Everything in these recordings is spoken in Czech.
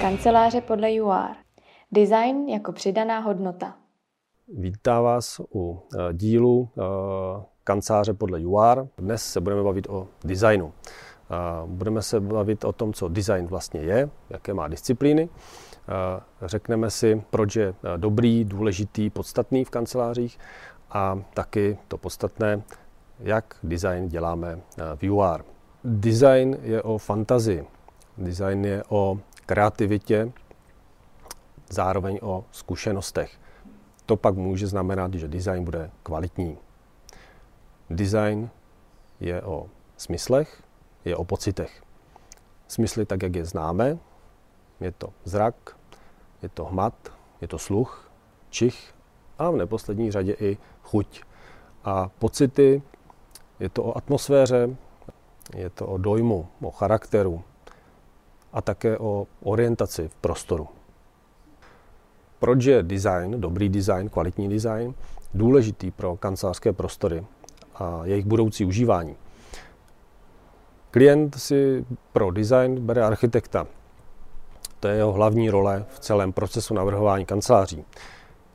Kanceláře podle UR. Design jako přidaná hodnota. Vítá vás u eh, dílu eh, kanceláře podle UR. Dnes se budeme bavit o designu. Eh, budeme se bavit o tom, co design vlastně je, jaké má disciplíny. Řekneme si, proč je dobrý, důležitý, podstatný v kancelářích a taky to podstatné, jak design děláme v UR. Design je o fantazii. Design je o kreativitě, zároveň o zkušenostech. To pak může znamenat, že design bude kvalitní. Design je o smyslech, je o pocitech. Smysly tak, jak je známe, je to zrak, je to hmat, je to sluch, čich a v neposlední řadě i chuť. A pocity, je to o atmosféře, je to o dojmu, o charakteru, a také o orientaci v prostoru. Proč je design, dobrý design, kvalitní design, důležitý pro kancelářské prostory a jejich budoucí užívání? Klient si pro design bere architekta. To je jeho hlavní role v celém procesu navrhování kanceláří.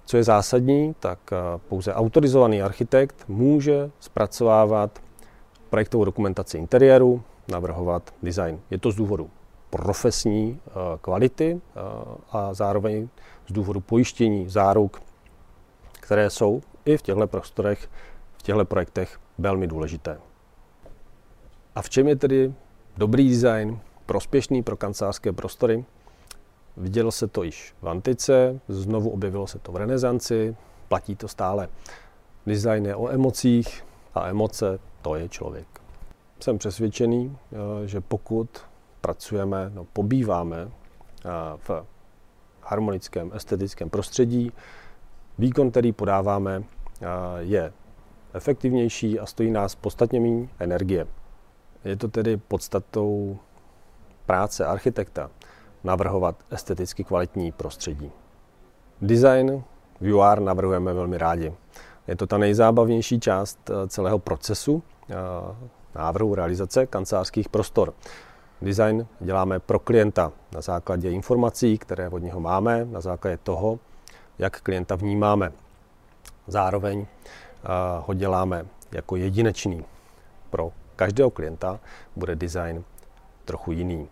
Co je zásadní, tak eh, pouze autorizovaný architekt může zpracovávat projektovou dokumentaci interiéru, navrhovat design. Je to z důvodu profesní eh, kvality eh, a zároveň z důvodu pojištění záruk, které jsou i v těchto prostorech, v těchto projektech velmi důležité. A v čem je tedy dobrý design, prospěšný pro kancelářské prostory? Vidělo se to již v antice, znovu objevilo se to v renesanci, platí to stále. Design je o emocích a emoce to je člověk. Jsem přesvědčený, eh, že pokud pracujeme, no, pobýváme eh, v harmonickém, estetickém prostředí. Výkon, který podáváme, eh, je efektivnější a stojí nás podstatně méně energie. Je to tedy podstatou práce architekta navrhovat esteticky kvalitní prostředí. Design v UR navrhujeme velmi rádi. Je to ta nejzábavnější část eh, celého procesu návrhu realizace kancelářských prostor. Design děláme pro klienta na základě informací, které od něho máme, na základě toho, jak klienta vnímáme. Zároveň eh, ho děláme jako jedinečný. Pro každého klienta bude design trochu jiný.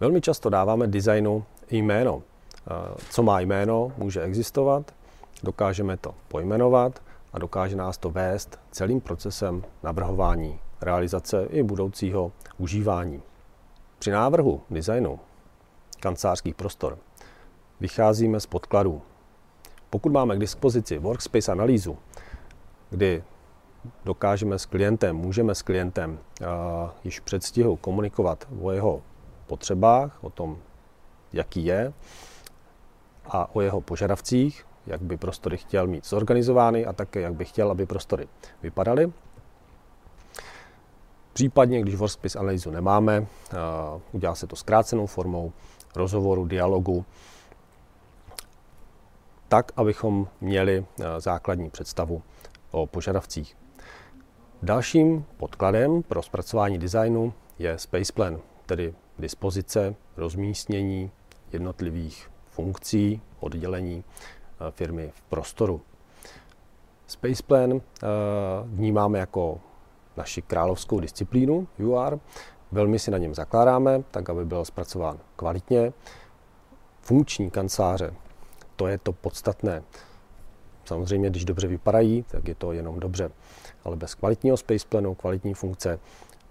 Velmi často dáváme designu jméno. Eh, co má jméno, může existovat, dokážeme to pojmenovat a dokáže nás to vést celým procesem navrhování, realizace i budoucího užívání. Při návrhu designu kancelářských prostor vycházíme z podkladů. Pokud máme k dispozici workspace analýzu, kdy dokážeme s klientem, můžeme s klientem uh, již předstihu komunikovat o jeho potřebách, o tom, jaký je a o jeho požadavcích, jak by prostory chtěl mít zorganizovány a také jak by chtěl, aby prostory vypadaly, Případně, když Workspace analýzu nemáme, udělá se to zkrácenou formou rozhovoru, dialogu, tak, abychom měli základní představu o požadavcích. Dalším podkladem pro zpracování designu je Space Plan, tedy dispozice, rozmístění jednotlivých funkcí, oddělení firmy v prostoru. Space Plan vnímáme jako naši královskou disciplínu UR. Velmi si na něm zakládáme, tak aby byl zpracován kvalitně. Funkční kanceláře, to je to podstatné. Samozřejmě, když dobře vypadají, tak je to jenom dobře. Ale bez kvalitního spaceplanu, kvalitní funkce,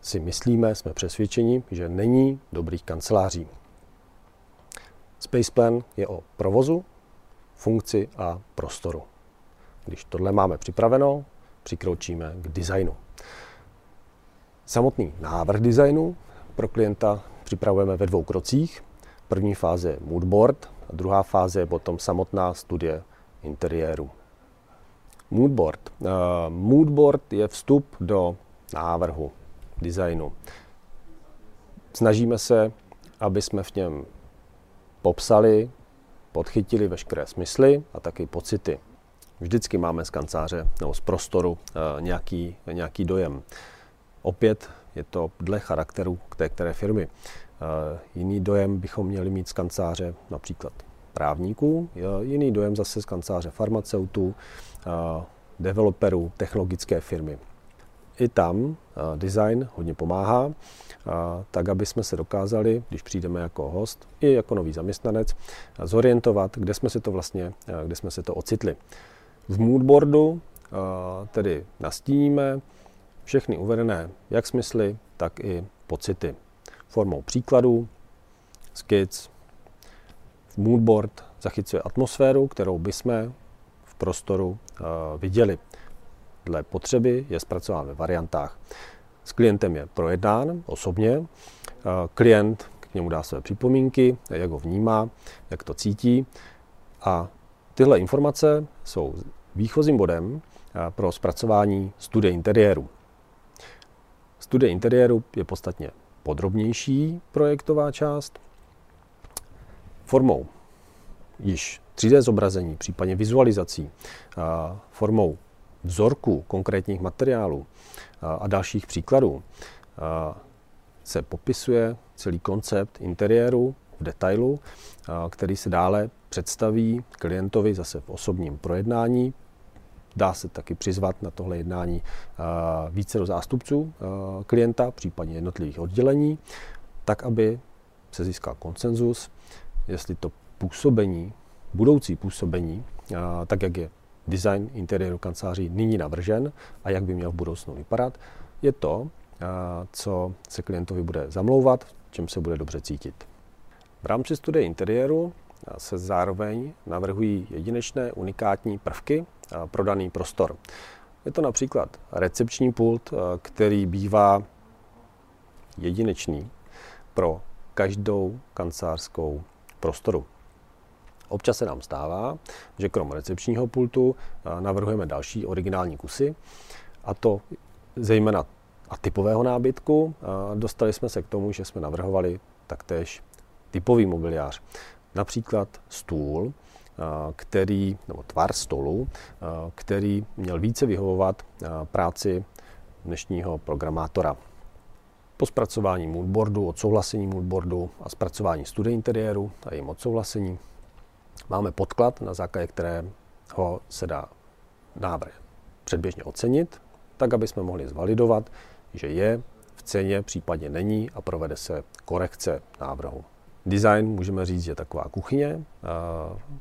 si myslíme, jsme přesvědčeni, že není dobrých kanceláří. Spaceplan je o provozu, funkci a prostoru. Když tohle máme připraveno, přikročíme k designu. Samotný návrh designu pro klienta připravujeme ve dvou krocích. První fáze je moodboard a druhá fáze je potom samotná studie interiéru. Moodboard. Uh, moodboard je vstup do návrhu designu. Snažíme se, aby jsme v něm popsali, podchytili veškeré smysly a taky pocity. Vždycky máme z kanceláře nebo z prostoru nějaký, nějaký dojem. Opět je to dle charakteru té které firmy. Jiný dojem bychom měli mít z kanceláře například právníků, jiný dojem zase z kanceláře farmaceutů, developerů, technologické firmy. I tam design hodně pomáhá, tak aby jsme se dokázali, když přijdeme jako host i jako nový zaměstnanec, zorientovat, kde jsme se to vlastně, kde jsme se to ocitli. V moodboardu tedy nastíníme všechny uvedené jak smysly, tak i pocity formou příkladů, skic. Moodboard zachycuje atmosféru, kterou bychom v prostoru viděli. Dle potřeby je zpracován ve variantách. S klientem je projednán osobně. Klient k němu dá své připomínky, jak ho vnímá, jak to cítí. A tyhle informace jsou výchozím bodem pro zpracování studie interiéru. Studie interiéru je podstatně podrobnější projektová část formou již 3D zobrazení, případně vizualizací, formou vzorků konkrétních materiálů a dalších příkladů se popisuje celý koncept interiéru v detailu, který se dále představí klientovi zase v osobním projednání. Dá se taky přizvat na tohle jednání více do zástupců klienta, případně jednotlivých oddělení, tak, aby se získal konsenzus, jestli to působení, budoucí působení, tak jak je design interiéru kanceláří nyní navržen a jak by měl v budoucnu vypadat, je to, co se klientovi bude zamlouvat, v čem se bude dobře cítit. V rámci studie interiéru se zároveň navrhují jedinečné unikátní prvky pro daný prostor. Je to například recepční pult, který bývá jedinečný pro každou kancelářskou prostoru. Občas se nám stává, že krom recepčního pultu navrhujeme další originální kusy, a to zejména atypového nábytku. Dostali jsme se k tomu, že jsme navrhovali taktéž typový mobiliář. Například stůl, který, nebo tvar stolu, který měl více vyhovovat práci dnešního programátora. Po zpracování moodboardu, odsouhlasení moodboardu a zpracování studie interiéru a jejím odsouhlasení máme podklad, na základě kterého se dá návrh předběžně ocenit, tak aby jsme mohli zvalidovat, že je v ceně, případně není a provede se korekce návrhu. Design můžeme říct, je taková kuchyně.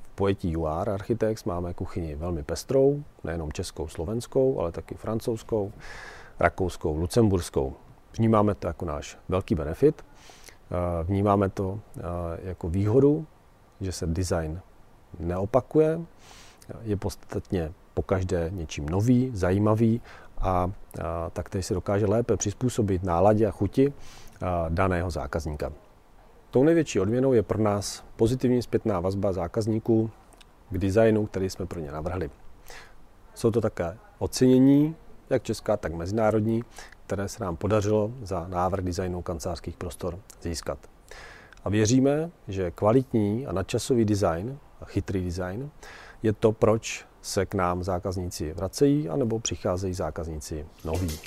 V pojetí UR Architects máme kuchyni velmi pestrou, nejenom českou, slovenskou, ale taky francouzskou, rakouskou, lucemburskou. Vnímáme to jako náš velký benefit. Vnímáme to jako výhodu, že se design neopakuje, je podstatně pokaždé něčím nový, zajímavý a, a taktéž se dokáže lépe přizpůsobit náladě a chuti a, daného zákazníka. Tou největší odměnou je pro nás pozitivní zpětná vazba zákazníků k designu, který jsme pro ně navrhli. Jsou to také ocenění, jak česká, tak mezinárodní, které se nám podařilo za návrh designu kancelářských prostor získat. A věříme, že kvalitní a nadčasový design, chytrý design, je to, proč se k nám zákazníci vracejí, anebo přicházejí zákazníci noví.